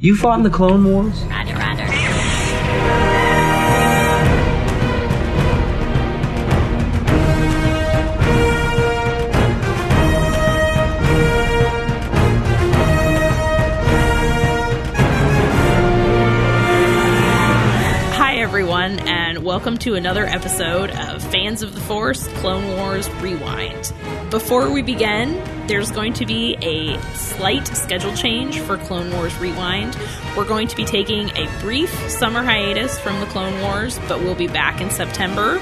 You fought in the Clone Wars? Roger, roger. Hi, everyone, and welcome to another episode of Fans of the Force Clone Wars Rewind. Before we begin, there's going to be a slight schedule change for Clone Wars Rewind. We're going to be taking a brief summer hiatus from the Clone Wars, but we'll be back in September.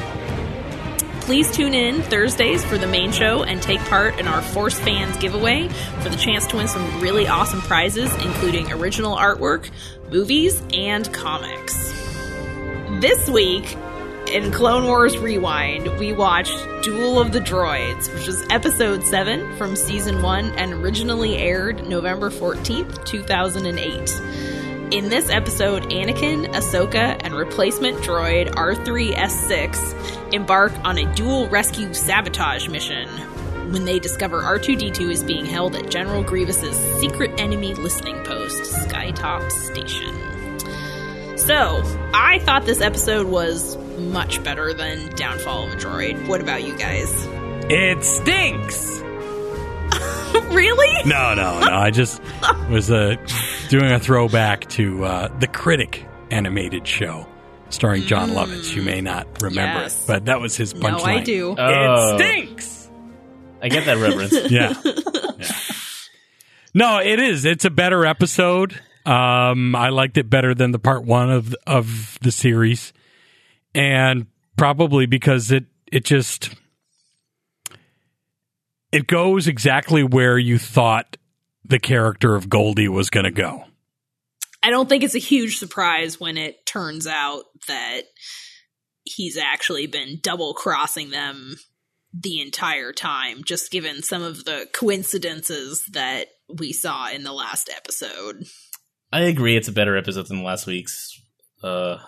Please tune in Thursdays for the main show and take part in our Force Fans giveaway for the chance to win some really awesome prizes, including original artwork, movies, and comics. This week in Clone Wars Rewind, we watched Duel of the Droids, which is episode 7 from season 1 and originally aired November 14th, 2008. In this episode, Anakin, Ahsoka, and replacement droid R3S6 embark on a dual rescue sabotage mission when they discover R2D2 is being held at General Grievous's secret enemy listening post, Skytop Station. So, I thought this episode was much better than Downfall of a Droid. What about you guys? It stinks. really? No, no, no. I just was uh, doing a throwback to uh, the Critic animated show starring Jon Lovitz. You may not remember Yes. it, but that was his punchline. No. I do. Oh. It stinks. I get that reference. Yeah. Yeah. No, it is. It's a better episode. Um, I liked it better than the part one of of the series, and probably because it it just it goes exactly where you thought the character of Goldie was going to go. I don't think it's a huge surprise when it turns out that he's actually been double crossing them the entire time, just given some of the coincidences that we saw in the last episode. I agree. It's a better episode than last week's. Uh,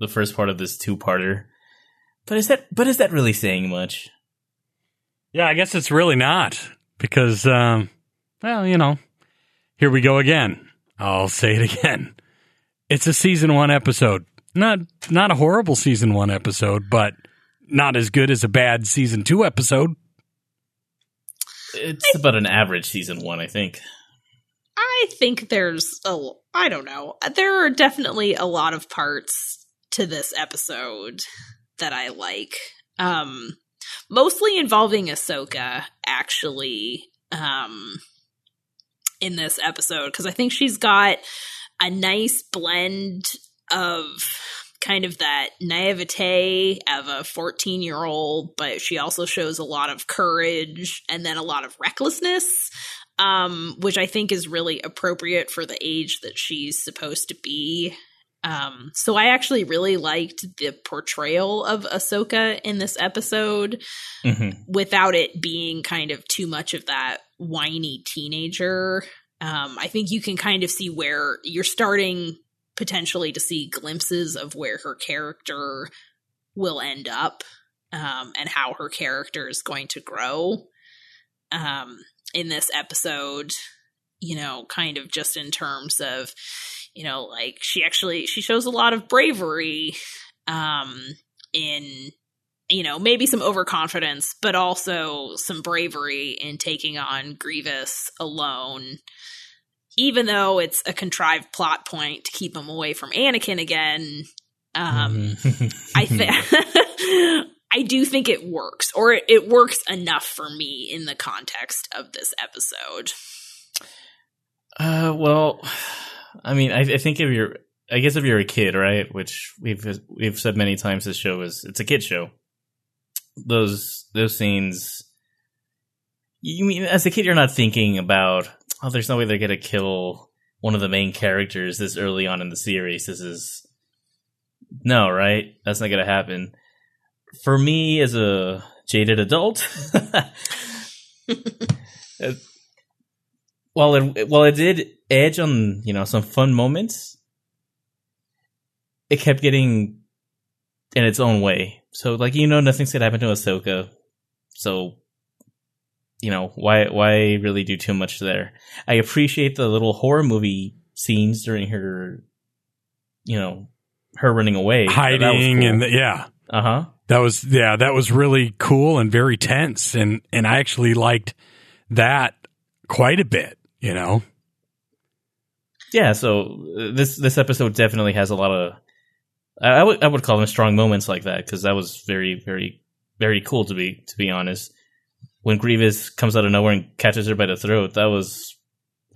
the first part of this two-parter. But is that? But is that really saying much? Yeah, I guess it's really not because, um, well, you know, here we go again. I'll say it again. It's a season one episode. Not not a horrible season one episode, but not as good as a bad season two episode. It's about an average season one, I think. I think there's a I don't know. There are definitely a lot of parts to this episode that I like. Um mostly involving Ahsoka actually um in this episode because I think she's got a nice blend of kind of that naivete of a 14 year old, but she also shows a lot of courage and then a lot of recklessness um, which I think is really appropriate for the age that she's supposed to be. Um, so I actually really liked the portrayal of Ahsoka in this episode hmm without it being kind of too much of that whiny teenager. Um, I think you can kind of see where you're starting potentially to see glimpses of where her character will end up um, and how her character is going to grow um, in this episode. You know, kind of just in terms of, you know, like she actually she shows a lot of bravery um, in you know, maybe some overconfidence, but also some bravery in taking on Grievous alone. Even though it's a contrived plot point to keep him away from Anakin again, um, I think I do think it works, or it, it works enough for me in the context of this episode. Uh, well, I mean, I, I think if you're, I guess if you're a kid, right? Which we've we've said many times, this show is it's a kid show. Those those scenes, you mean as a kid, you're not thinking about, oh, there's no way they're gonna kill one of the main characters this early on in the series. This is no, right? That's not gonna happen. For me, as a jaded adult, while it while it did edge on you know some fun moments, it kept getting in its own way. So like you know nothing's gonna happen to Ahsoka, so you know why why really do too much there. I appreciate the little horror movie scenes during her, you know, her running away, hiding and the, yeah, uh huh. that was yeah, that was really cool and very tense, and and I actually liked that quite a bit. You know, Yeah, so uh, this this episode definitely has a lot of I, would I would call them strong moments like that because that was very very very cool to be to be honest. When Grievous comes out of nowhere and catches her by the throat, that was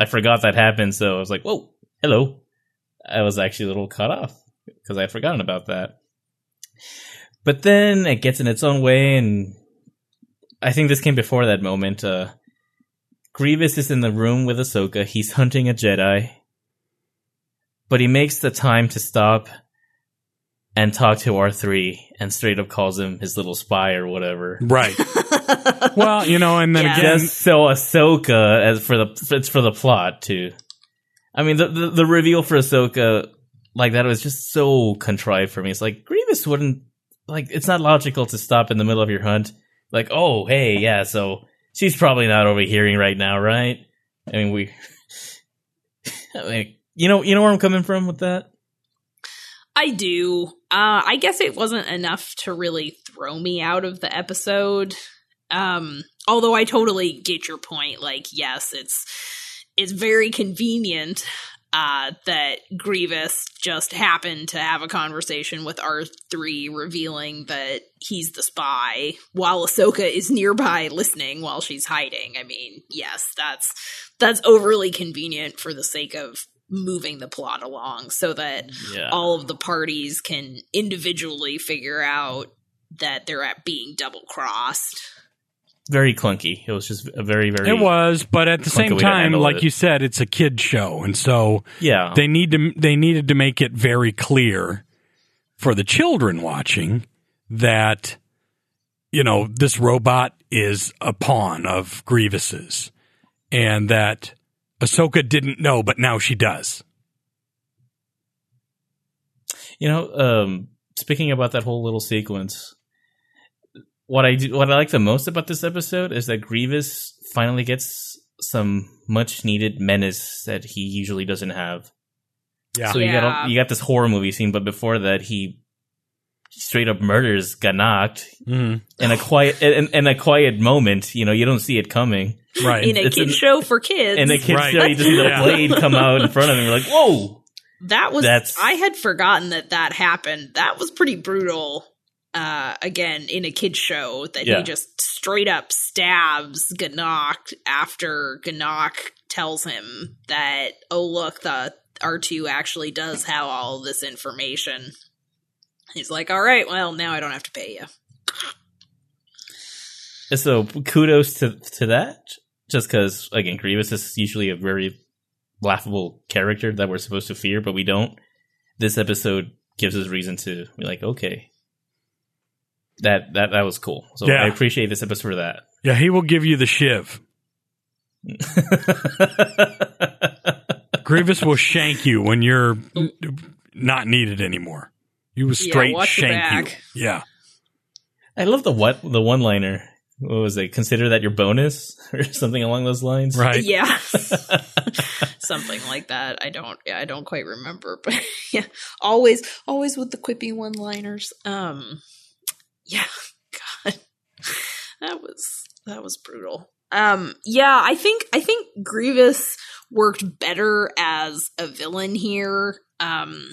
I forgot that happened, so I was like, "Whoa, hello!" I was actually a little cut off because I had forgotten about that. But then it gets in its own way, and I think this came before that moment. Uh, Grievous is in the room with Ahsoka. He's hunting a Jedi but he makes the time to stop and talk to R3 and straight up calls him his little spy or whatever. right? well, you know, and then Yeah. again, Just so Ahsoka as for the it's for the plot too. I mean the, the the reveal for Ahsoka like that was just so contrived for me. It's like Grievous wouldn't like it's not logical to stop in the middle of your hunt. Like, oh hey, yeah, so she's probably not overhearing right now, right? I mean we I mean you know you know where I'm coming from with that? I do. Uh, I guess it wasn't enough to really throw me out of the episode. Um, although I totally get your point. Like, yes, it's it's very convenient uh, that Grievous just happened to have a conversation with R three, revealing that he's the spy, while Ahsoka is nearby listening while she's hiding. I mean, yes, that's that's overly convenient for the sake of moving the plot along, so that Yeah. all of the parties can individually figure out that they're at being double crossed. Very clunky. It was just a very very it was, but at the same time, like it. you said, it's a kid show, and so yeah. they need to they needed to make it very clear for the children watching that you know this robot is a pawn of Grievous's, and that Ahsoka didn't know, but now she does. You know, um, speaking about that whole little sequence, what I do, what I like the most about this episode is that Grievous finally gets some much needed menace that he usually doesn't have. Yeah, So you got Yeah. you got this horror movie scene, but before that, he straight up murders Gha Nachkt Mhm. in a quiet in, in a quiet moment. You know, you don't see it coming. right. In a It's kid an- show for kids. And the kids Right. show you just see the Yeah. blade come out in front of him. You're like, whoa! that was That's- I had forgotten that that happened. That was pretty brutal. Uh, again, in a kid show, that Yeah. he just straight up stabs Gha Nachkt after Gha Nachkt tells him that, oh look, the R2 actually does have all this information. He's like, all right, well, now I don't have to pay you. So kudos to to that. Just because again, Grievous is usually a very laughable character that we're supposed to fear, but we don't. This episode gives us reason to be like, okay, that that that was cool. So Yeah. I appreciate this episode for that. yeah, he will give you the shiv. Grievous will shank you when you're not needed anymore. He will straight watch your shank you. Yeah. I love the what the one liner. What was it? Consider that your bonus or something along those lines. Right. Yeah. Something like that. I don't yeah, I don't quite remember, but yeah. Always always with the quippy one-liners. Um yeah, god. That was that was brutal. Um yeah, I think I think Grievous worked better as a villain here. Um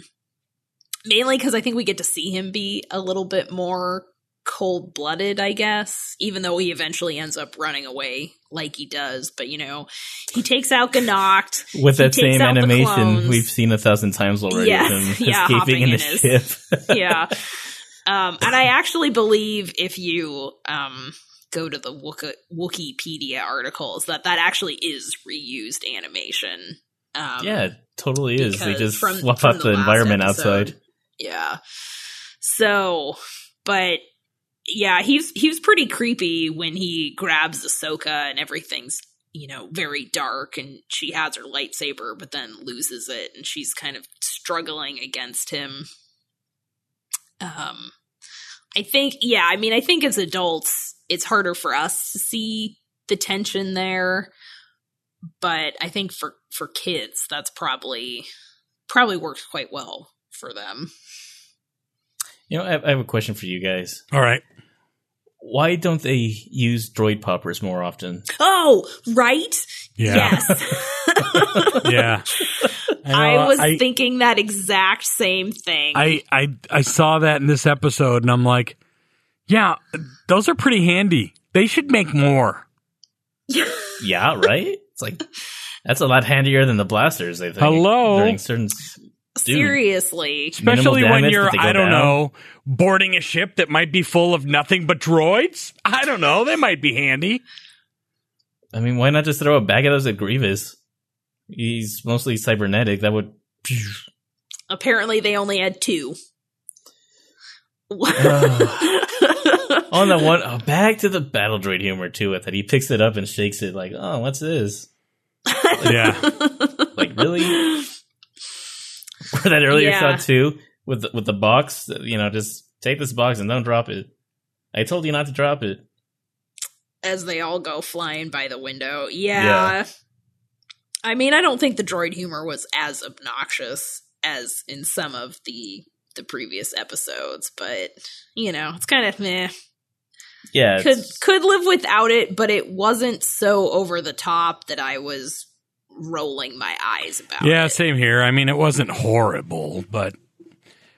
mainly cuz I think we get to see him be a little bit more cold blooded, I guess, even though he eventually ends up running away like he does. But you know, he takes out Gha Nachkt. With that same animation we've seen a thousand times already. Him yeah, escaping hopping in the in his- ship. yeah. Um, and I actually believe if you um, go to the Wook- Wookieepedia articles that that actually is reused animation. Um, yeah, it totally is. They just from- swap from out the the, environment episode. outside. Yeah. So, but yeah, he's he's pretty creepy when he grabs Ahsoka and everything's you know very dark and she has her lightsaber but then loses it and she's kind of struggling against him. Um, I think yeah, I mean I think as adults it's harder for us to see the tension there. but I think for for kids, that's probably probably works quite well for them. You know, I have, I have a question for you guys. All right. Why don't they use droid poppers more often? Oh, right? Yeah. Yes. Yeah. I, know, was I, thinking that exact same thing. I, I I saw that in this episode, and I'm like, yeah, those are pretty handy. They should make more. Yeah, right. It's like that's a lot handier than the blasters. I think. Hello? During certain, s- dude, Seriously. Especially when you're, but they go I don't down. know, boarding a ship that might be full of nothing but droids. I don't know. They might be handy. I mean, why not just throw a bag of those at Grievous? He's mostly cybernetic. That would. Apparently, they only had two. On that one, oh, back to the battle droid humor too. With it, he picks it up and shakes it like, "Oh, what's this?" Yeah. Like, really? Or that earlier Yeah. shot too, with the, with the box. You know, just take this box and don't drop it. I told you not to drop it. As they all go flying by the window. Yeah. Yeah. I mean, I don't think the droid humor was as obnoxious as in some of the the previous episodes, but you know, it's kind of meh. Yeah, Could could live without it, but it wasn't so over the top that I was rolling my eyes about. It. Yeah, it. same here. I mean, it wasn't horrible, but,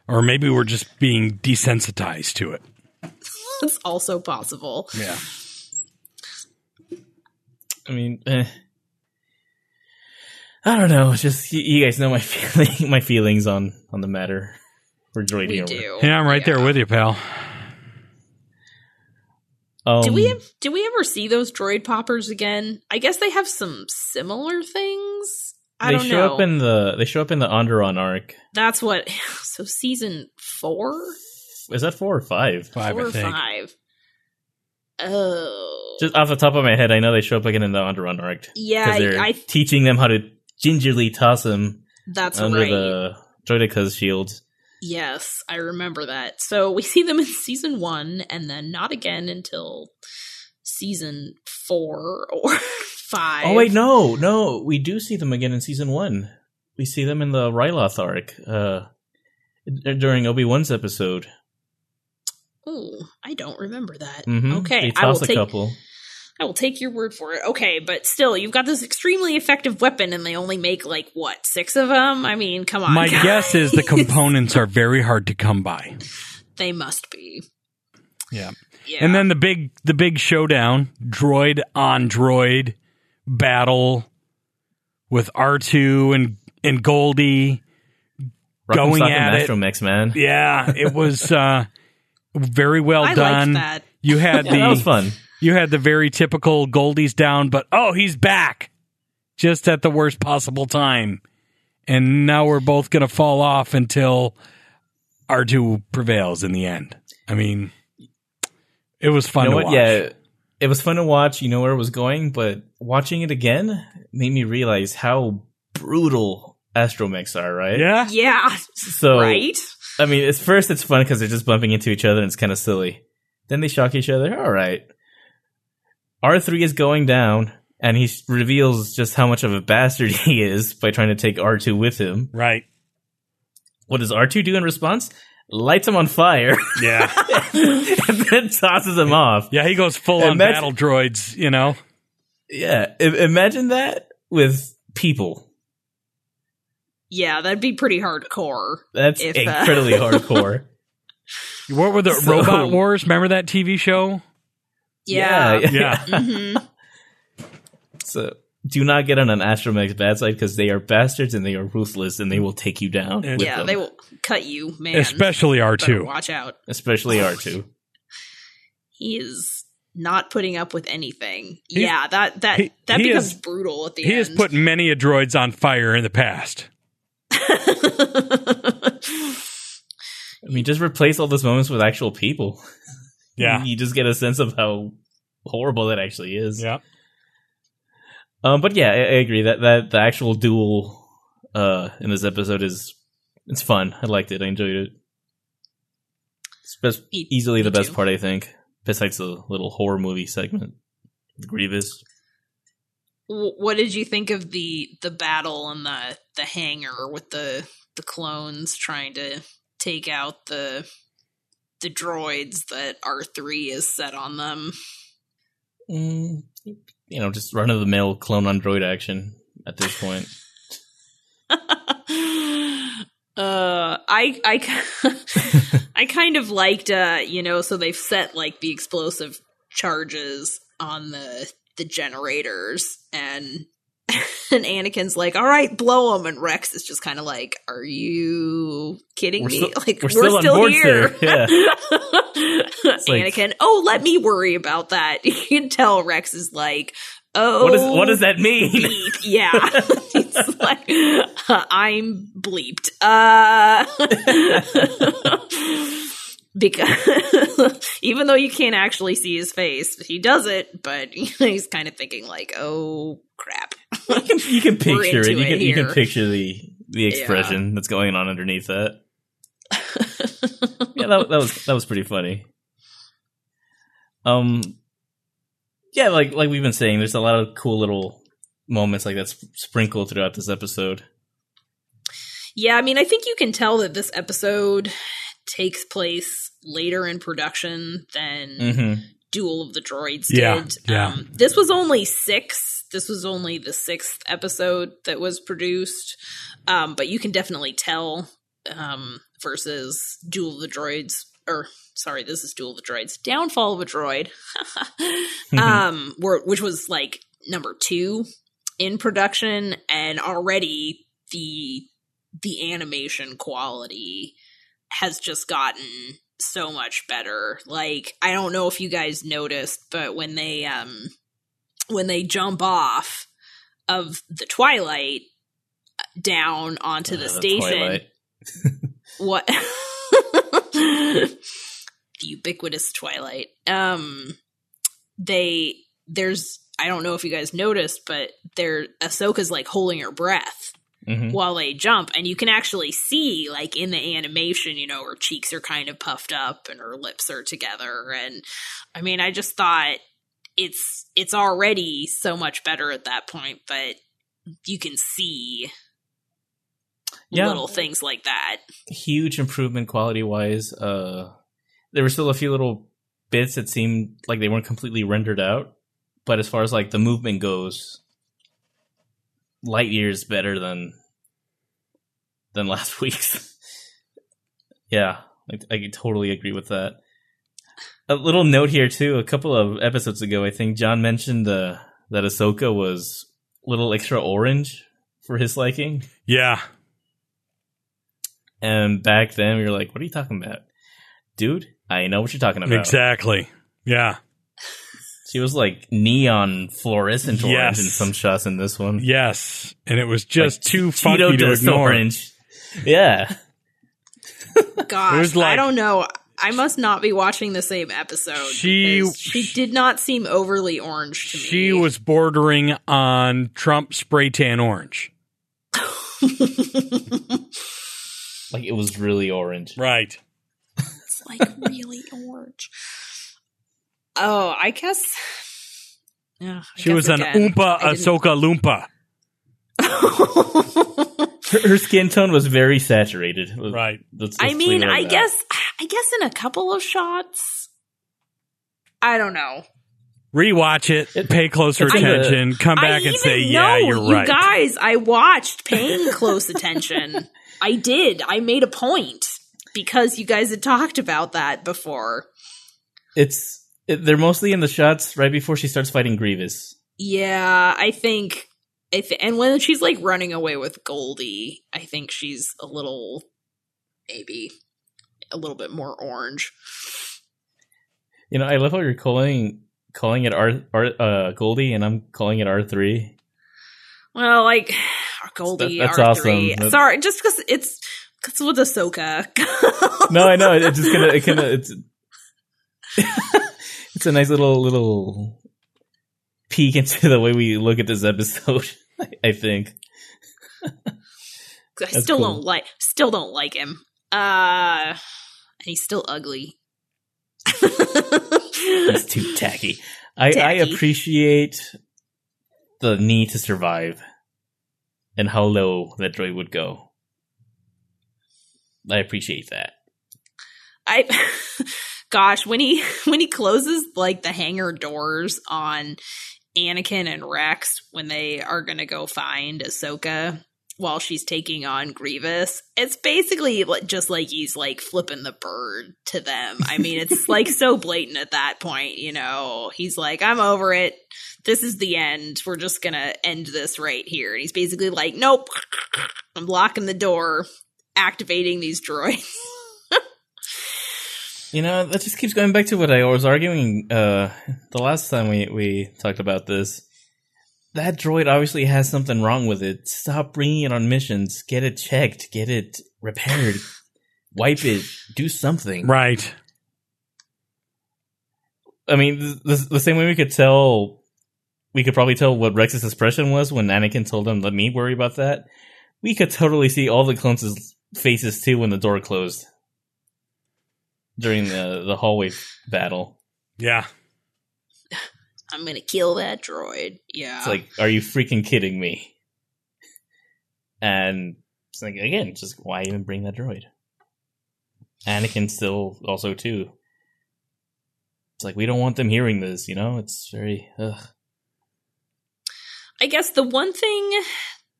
or maybe we're just being desensitized to it. it's also possible. Yeah. I mean, eh. I don't know. It's just you, you guys know my feeling, my feelings on on the matter for droid We humor. do. Yeah, I'm right there with you, pal. Um, Did we have, did we ever see those droid poppers again? I guess they have some similar things. I they don't show know. up in the they show up in the Onderon arc. That's what. So season four, Is that four or five? Five, four I or think. five. Oh, Just off the top of my head, I know they show up again in the Onderon arc yeah. they're I teaching them how to gingerly toss him that's under right. the droideka's shield. Yes, I remember that. So we see them in season one, and then not again until season four or five. Oh wait, no, no, we do see them again in season one. We see them in the Ryloth arc uh, during Obi Wan's episode. Oh, I don't remember that. Mm-hmm. Okay, I will take. couple. I will take your word for it. Okay, but still, you've got this extremely effective weapon, and they only make like what six of them? I mean, come on. My guys. guess is the components are very hard to come by. they must be. Yeah. Yeah, And then the big the big showdown, droid on droid battle with R2 and and Goldie. Rock'em Going Sock'em at it. Mix, man. Yeah, it was uh very well I done. liked that. You had Yeah, that was fun. You had the very typical Goldie's down, but oh, he's back. Just at the worst possible time. And now we're both going to fall off until R2 prevails in the end. I mean, it was fun You know to what? watch. Yeah, it was fun to watch. You know where it was going, but watching it again made me realize how brutal astromechs are. Right? Yeah. Yeah, So right. I mean, at first it's fun because they're just bumping into each other and it's kind of silly. Then they shock each other. All right. R three is going down, and he reveals just how much of a bastard he is by trying to take R two with him. Right. What does R two do in response? Lights him on fire Yeah. and then tosses him off. Yeah, he goes full on battle droids, you know. Yeah, I- imagine that with people. Yeah, that'd be pretty hardcore. That's If, uh, incredibly hardcore. What were the So- Robot Wars? Remember that TV show? Yeah. Yeah. hmm So do not get on an astromech's bad side because they are bastards and they are ruthless and they will take you down. And- Yeah, them. they will cut you, man. Especially Better R2. Watch out. especially R two. He is not putting up with anything. He's- yeah, that that he- that he becomes is- brutal at the He end. He has put many a droids on fire in the past. I mean, just replace all those moments with actual people. Yeah. you just get a sense of how horrible that actually is. Yeah. Um, but yeah, I, I agree that that the actual duel uh in this episode is it's fun. I liked it. I enjoyed it. It's best, Me- easily the best too. part, I think. Besides the little horror movie segment, Grievous. what did you think of the the battle and the the hangar with the the clones trying to take out the the droids that R three is set on them? Mm, you know, just run of the mill clone on droid action at this point. uh i i i kind of liked uh you know so they've set like the explosive charges on the the generators and and Anakin's like, "All right, blow him." and Rex is just kind of like, "Are you kidding We're me? still- like we're still on board, here." Yeah. like- Anakin, oh, let me worry about that. You can tell Rex is like, "Oh, What does what does that mean? bleep. Yeah, it's like I'm bleeped. Uh, because even though you can't actually see his face, he does it. But he's kind of thinking like, "Oh crap." You can, you can picture it. You can it you can picture the the expression that's going on underneath that. Yeah, that, that was that was pretty funny. Um, yeah, like like we've been saying, there's a lot of cool little moments like that sp- sprinkled throughout this episode. Yeah, I mean, I think you can tell that this episode takes place later in production than hmm Duel of the Droids Yeah, did. yeah. Um, this was only six. This was only the sixth episode that was produced, um, but you can definitely tell um, versus Duel of the Droids, or sorry, this is Duel of the Droids, Downfall of a Droid, um, where, which was like number two in production, and already the the animation quality has just gotten so much better. Like I don't know if you guys noticed, but when they um when they jump off of the twilight down onto the Uh, station, what the ubiquitous twilight um they there's i don't know if you guys noticed but there ahsoka's like holding her breath Mhm. while they jump and you can actually see like in the animation you know her cheeks are kind of puffed up and her lips are together and i mean i just thought it's it's already so much better at that point but you can see Yeah. little things like that huge improvement quality wise. Uh, there were still a few little bits that seemed like they weren't completely rendered out, but as far as like the movement goes, light years better than than last week's. yeah, I, I totally agree with that. A little note here too. A couple of episodes ago, I think John mentioned uh, that Ahsoka was a little extra orange for his liking. Yeah. And back then, we were like, "What are you talking about, dude? I know what you're talking about." Exactly. Yeah. She was like neon fluorescent orange in some shots in this one. Yes. And it was just Like too Cheeto funky to ignore. orange. Yeah, Gosh, like- I don't know. I must not be watching the same episode. She- she did not seem overly orange to me. She was bordering on Trump spray tan orange. like it was really orange. Right. It's like really orange. Oh, I guess. Yeah, I She guess was an again, Oompa I didn't- Ahsoka Loompa. Her, her skin tone was very saturated. Right. Let's- I let's mean, leave it at I that. guess, I guess in a couple of shots. I don't know. Rewatch it, It- pay closer it's like a- attention, come back I and say, even yeah, you're you right. guys, I watched paying close attention. I did. I made a point because you guys had talked about that before. it's it, they're mostly in the shots right before she starts fighting Grievous. Yeah, I think. if and when she's like running away with Goldie, I think she's a little, maybe a little bit more orange. You know, I love how you're calling calling it R, R uh, Goldie, and I'm calling it R three. Well, like Goldie, That- that's R3. awesome. Sorry, just because it's because with Ahsoka. No, I know. It's just gonna. It kind of. It's. it's a nice little little peek into the way we look at this episode. I think. I still cool. don't like still don't like him. Uh and he's still ugly. It's too tacky. I, I appreciate the need to survive and how low that droid would go. I appreciate that. I gosh, when he when he closes like the hangar doors on Anakin and Rex when they are gonna go find Ahsoka while she's taking on Grievous, it's basically just like he's like flipping the bird to them. I mean, it's like so blatant at that point, you know. He's like, I'm over it. This is the end. We're just gonna end this right here. And he's basically like, Nope, I'm locking the door, activating these droids. You know, that just keeps going back to what I was arguing uh, the last time we, we talked about this. That droid obviously has something wrong with it. Stop bringing it on missions. Get it checked. Get it repaired. Wipe it. Do something. Right. I mean, the, the same way we could tell, we could probably tell what Rex's expression was when Anakin told him, "Let me worry about that." We could totally see all the clones' faces too when the door closed during the the hallway battle. Yeah. I'm gonna kill that droid. Yeah. It's like, are you freaking kidding me? And it's like again, just why even bring that droid? Anakin still also too. It's like we don't want them hearing this, you know. It's very ugh. I guess the one thing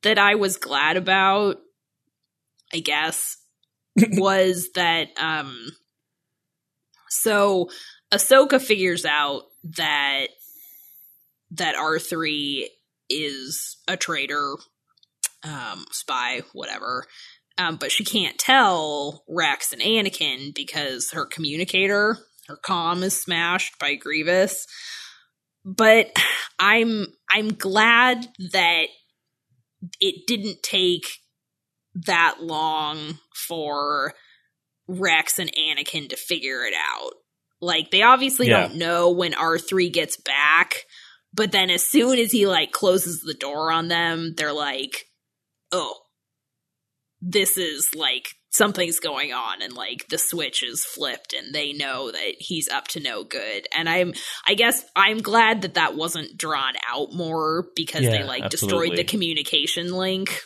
that I was glad about, I guess, was that um so Ahsoka figures out that that R3 is a traitor, um, spy, whatever. Um, but she can't tell Rex and Anakin because her communicator, her comm is smashed by Grievous. But I'm I'm glad that it didn't take that long for Rex and Anakin to figure it out. Like they obviously Yeah. don't know when R3 gets back, but then as soon as he like closes the door on them, they're like, "Oh, this is like something's going on and like the switch is flipped and they know that he's up to no good." And I'm I guess I'm glad that that wasn't drawn out more because they like absolutely. destroyed the communication link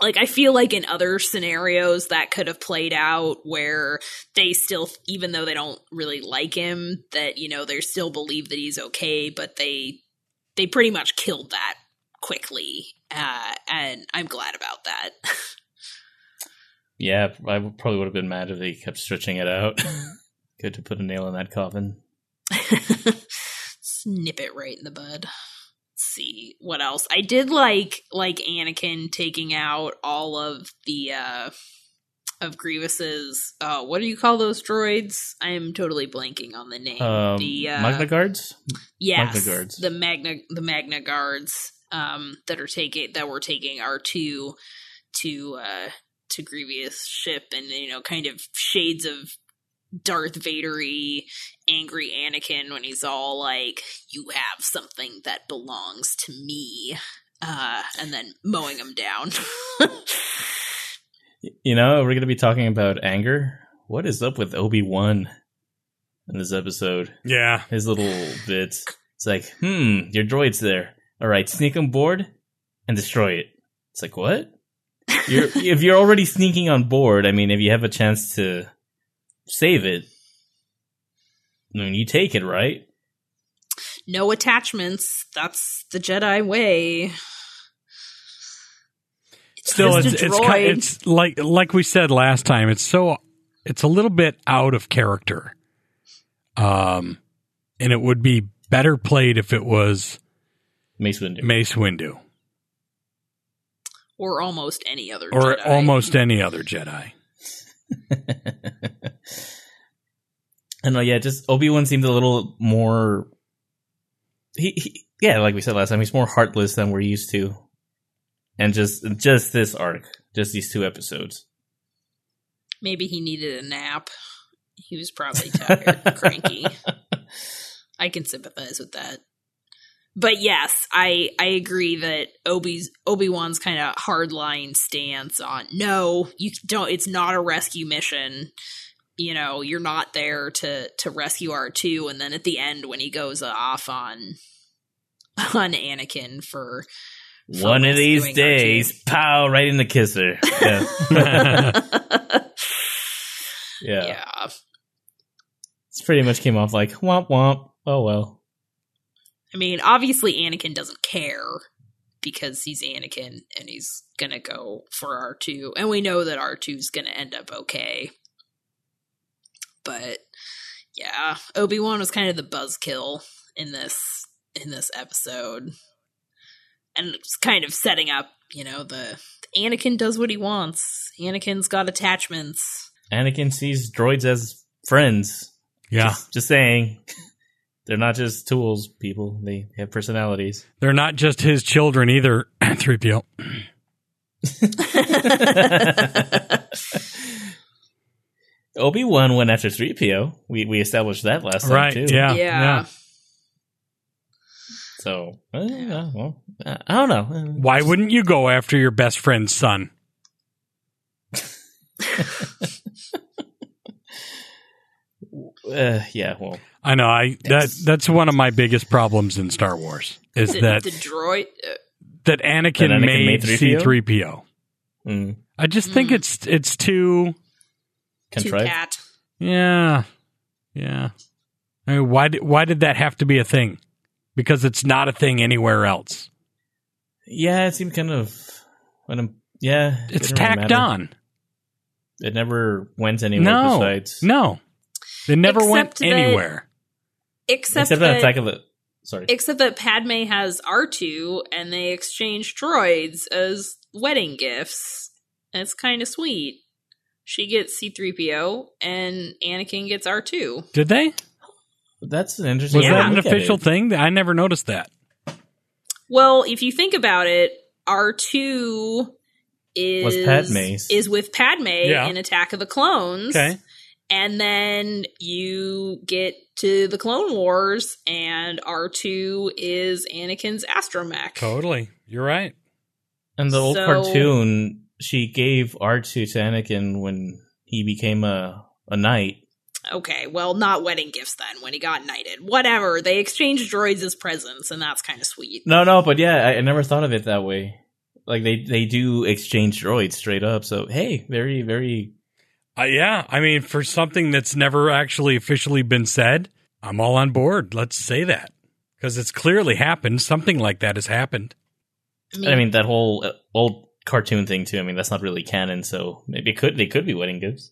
like I feel like in other scenarios that could have played out where they still even though they don't really like him that you know they still believe that he's okay but they they pretty much killed that quickly uh and I'm glad about that. Yeah, I probably would have been mad if they kept stretching it out. Good to put a nail in that coffin. Snip it right in the bud. See what else. I did like like Anakin taking out all of the uh of Grievous's uh what do you call those droids? I am totally blanking on the name. Um, the uh Magna Guards? yes, Magna Guards. the Magna the Magna Guards um that are taking that were taking R2 to uh to Grievous ship and you know kind of shades of Darth Vadery angry Anakin when he's all like you have something that belongs to me uh and then mowing him down. You know, we're going to be talking about anger. What is up with Obi Wan in this episode? Yeah. His little bits. It's like, hmm, your droid's there. All right, sneak on board and destroy it. It's like, what? You're, if you're already sneaking on board, I mean, if you have a chance to save it, I mean, you take it, right? no attachments. That's the Jedi way. It's Still, it's it's, droid. ki- it's like like we said last time. It's so it's a little bit out of character. Um, and it would be better played if it was Mace Windu. Mace Windu or almost any other or Jedi. almost any other Jedi. I know, uh, yeah, just Obi Wan seemed a little more. He, he, yeah, like we said last time, he's more heartless than we're used to, and just just this arc, just these two episodes. Maybe he needed a nap. He was probably tired, cranky. I can sympathize with that. But yes, I I agree that Obi's Obi Wan's kind of hardline stance on no, you don't. It's not a rescue mission. You know, you're not there to to rescue R two. And then at the end, when he goes off on on Anakin for for One of these days, pow, right in the kisser. Yeah. Yeah. yeah. It's pretty much came off like womp womp. Oh well. I mean, obviously Anakin doesn't care because he's Anakin and he's gonna go for R2. And we know that R2's gonna end up okay. But yeah, Obi-Wan was kind of the buzzkill in this in this episode. And it's kind of setting up, you know, the Anakin does what he wants. Anakin's got attachments. Anakin sees droids as friends. yeah. Just, just saying. They're not just tools, people. They have personalities. They're not just his children either, 3PO. Obi Wan went after three PO. We we established that last time Right. too. Yeah. yeah. So uh, yeah, well, uh, I don't know. Why wouldn't you go after your best friend's son? Uh, yeah. Well, I know. I that that's one of my biggest problems in Star Wars is The, that the droid uh, that Anakin, That Anakin made made 3PO? C3PO. mm, I just think Mm. it's it's too two contrived. cat. yeah. Yeah. I mean, why did why did that have to be a thing? Because it's not a thing anywhere else. Yeah, it seemed kind of. When I'm, yeah, It's didn't really tacked on. It never went anywhere No. besides. No. It never went that- anywhere. Except, Except that, that Attack of the. Sorry. except that Padme has R2 and they exchange droids as wedding gifts. And it's kind of sweet. She gets C3PO and Anakin gets R2. Did they? That's an interesting. Was Yeah. that an official thing? I never noticed that. Well, if you think about it, R2 is Was Padme's. is with Padme Yeah. in Attack of the Clones. Okay. And then you get to the Clone Wars, and R2 is Anakin's astromech. Totally. You're right. And the old So- cartoon, she gave R2 to Anakin when he became a a knight. Okay, well, not wedding gifts then when he got knighted. Whatever. They exchanged droids as presents, and that's kind of sweet. No, no, but yeah, I, I never thought of it that way. Like they they do exchange droids straight up. So hey, very very Uh, yeah. I mean, for something that's never actually officially been said, I'm all on board. Let's say that because it's clearly happened. Something like that has happened. I mean that whole uh, old cartoon thing too. I mean that's not really canon, so maybe it could they could be wedding gifts.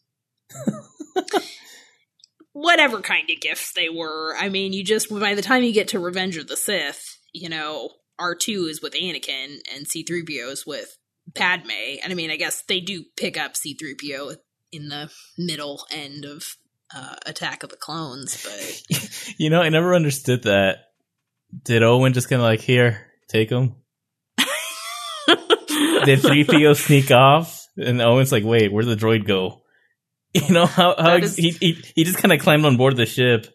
whatever kind of gifts they were. I mean, you just by the time you get to Revenge of the Sith, you know, R2 is with Anakin and C3PO is with Padme. And I mean, I guess they do pick up C3PO in the middle end of uh, Attack of the Clones, but You know, I never understood that. Did Owen just kind of like here take him? Did three PO sneak off? And Owen's like, wait, where'd the droid go? You know how how That ex- is- he, he he just kind of climbed on board the ship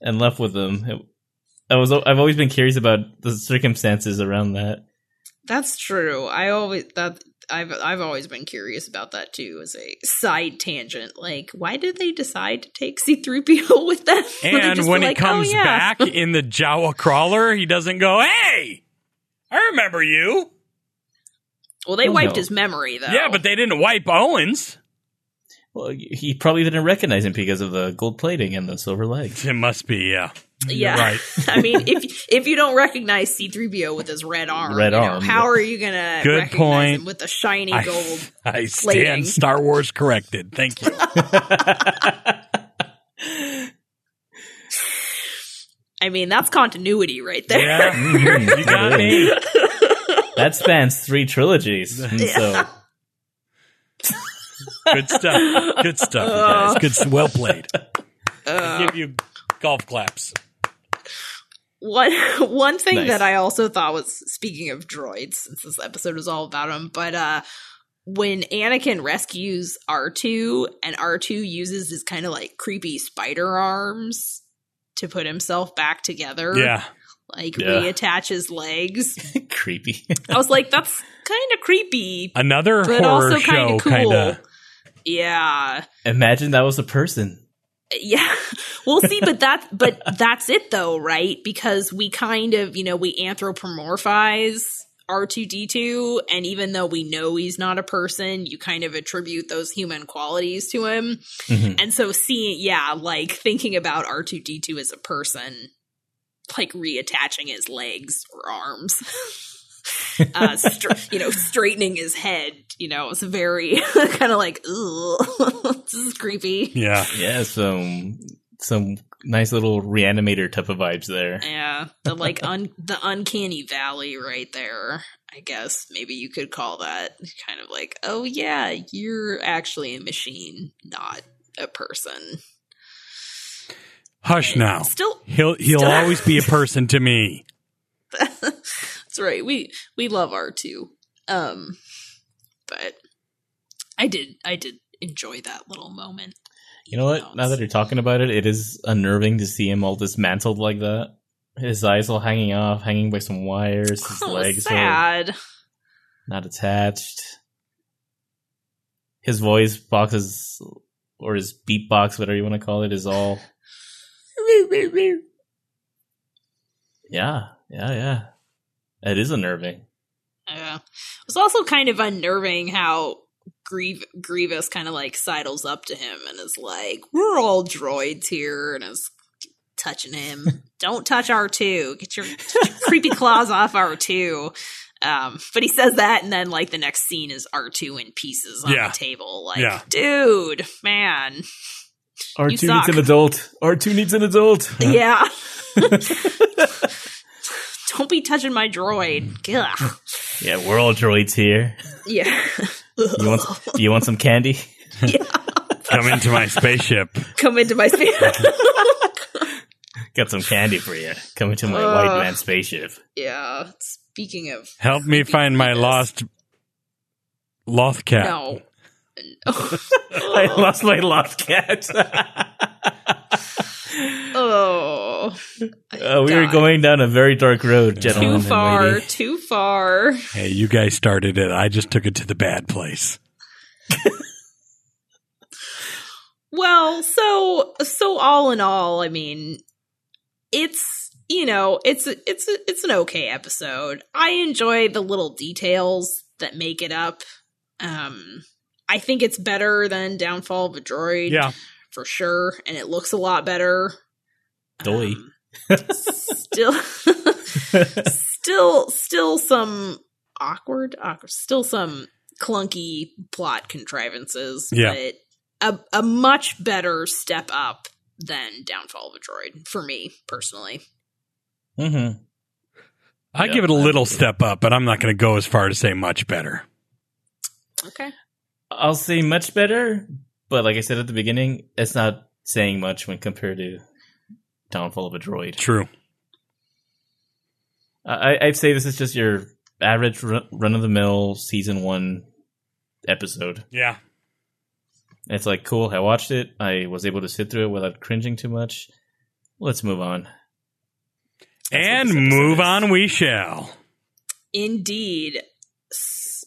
and left with them. It- I was I've always been curious about the circumstances around that. that's true. I always that I've I've always been curious about that too as a side tangent. Like, why did they decide to take C3PO with them? And just when like, he "Oh, comes yeah." back in the Jawa crawler, he doesn't go, "Hey, I remember you." Well, they Oh, wiped no. his memory though. Yeah, but they didn't wipe Owens. Well, he probably didn't recognize him because of the gold plating and the silver legs. It must be, yeah. You're yeah, right. I mean, if if you don't recognize C-3PO with his red arm, Red you know, arm, how yeah. are you gonna Good recognize point. him with the shiny I- gold? I stand Plating. Star Wars corrected. Thank you. I mean, that's continuity right there. Yeah, Mhm. you got me. That spans three trilogies. So Good stuff. Good stuff, you guys. Good, s- well played. Uh, Give you golf claps. One one thing Nice. that I also thought was speaking of droids, since this episode is all about them, but uh when Anakin rescues R2 and R2 uses his kind of like creepy spider arms to put himself back together, Yeah. Like Yeah. reattach his legs. creepy. I was like, that's kind of creepy, Another but horror also kind show, of cool. kind of. Yeah. Imagine that was a person. Yeah. We'll see, but that but that's it though, right? Because we kind of, you know, we anthropomorphize R2D2 and even though we know he's not a person, you kind of attribute those human qualities to him. Mhm. And so seeing yeah, like thinking about R2D2 as a person like reattaching his legs or arms. uh, stra- you know, straightening his head, you know, it's very kind of like, ugh, this is creepy. Yeah. Yeah, some some nice little reanimator type of vibes there. Yeah, the like un the uncanny valley right there. I guess maybe you could call that kind of like, oh yeah, you're actually a machine, not a person. Hush now. Still, He'll he'll Still- always be a person to me. that's right. We we love R two, um, but I did I did enjoy that little moment. You know what? Now that you're talking about it, it is unnerving to see him all dismantled like that. His eyes all hanging off, hanging by some wires. His Oh, legs are sad. not attached. His voice box is, or his beatbox, whatever you want to call it, is all. Yeah, yeah, yeah. It is unnerving. Yeah. It was also kind of unnerving how Grieve- Grievous kind of like sidles up to him and is like, We're all droids here, and is touching him. Don't touch R2. Get your, get your creepy claws off R2. Um, but he says that, and then like the next scene is R2 in pieces on Yeah. the table. Like, Yeah. dude, man. R2 You suck. needs an adult. R2 needs an adult. Yeah. Don't be touching my droid. Ugh. yeah, we're all droids here. Yeah. You want, you want some candy? Yeah. Come into my spaceship. Come into my spaceship. Got some candy for you. Come into my Ugh. white man spaceship. Yeah. Speaking of Help me find my goodness. lost loth cat. no, I lost my lost cat. oh, Uh, we are going down a very dark road, gentlemen. too and far, lady. too far. Hey, you guys started it. I just took it to the bad place. Well, so so all in all, I mean, it's you know, it's it's it's an okay episode. I enjoy the little details that make it up. Um, I think it's better than Downfall of a Droid. Yeah. for sure, and it looks a lot better. Doy. Um, still, still, still some awkward, awkward, still some clunky plot contrivances. Yeah. but a a much better step up than Downfall of a Droid for me personally. Mm-hmm. I Yeah, give it a little step up, but I'm not going to go as far to say much better. Okay, I'll say much better, but like I said at the beginning, it's not saying much when compared to Downfall of a Droid. True. I, I'd say this is just your average run of the mill season one episode. Yeah. It's like cool. I watched it. I was able to sit through it without cringing too much. Let's move on. That's and what this episode move is. on we shall. indeed.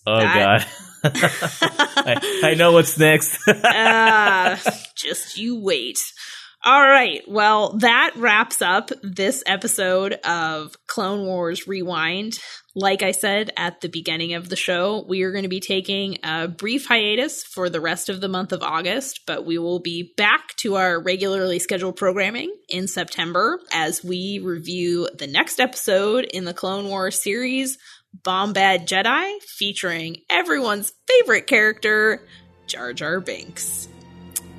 Oh that- god, I, I know what's next. Ah, just you wait. All right. Well, that wraps up this episode of Clone Wars Rewind. Like I said at the beginning of the show, we are going to be taking a brief hiatus for the rest of the month of August, but we will be back to our regularly scheduled programming in September as we review the next episode in the Clone Wars series, Bombad Jedi, featuring everyone's favorite character, Jar Jar Binks.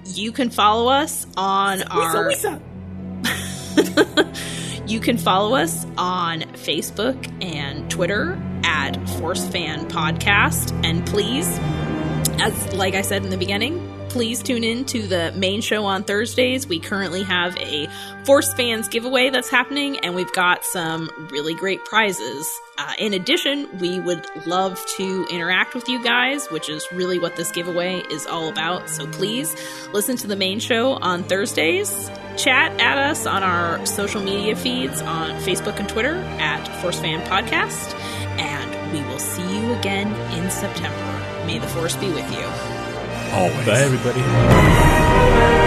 You can follow us on our you can follow us on Facebook and Twitter at Force Fan Podcast. And please, as like I said in the beginning, please tune in to the main show on Thursdays. We currently have a Force Fans giveaway that's happening, and we've got some really great prizes. Uh, in addition, we would love to interact with you guys, which is really what this giveaway is all about. So please listen to the main show on Thursdays. Chat at us on our social media feeds on Facebook and Twitter at Force Fan Podcast. And we will see you again in September. May the Force be with you. Always. Bye, everybody.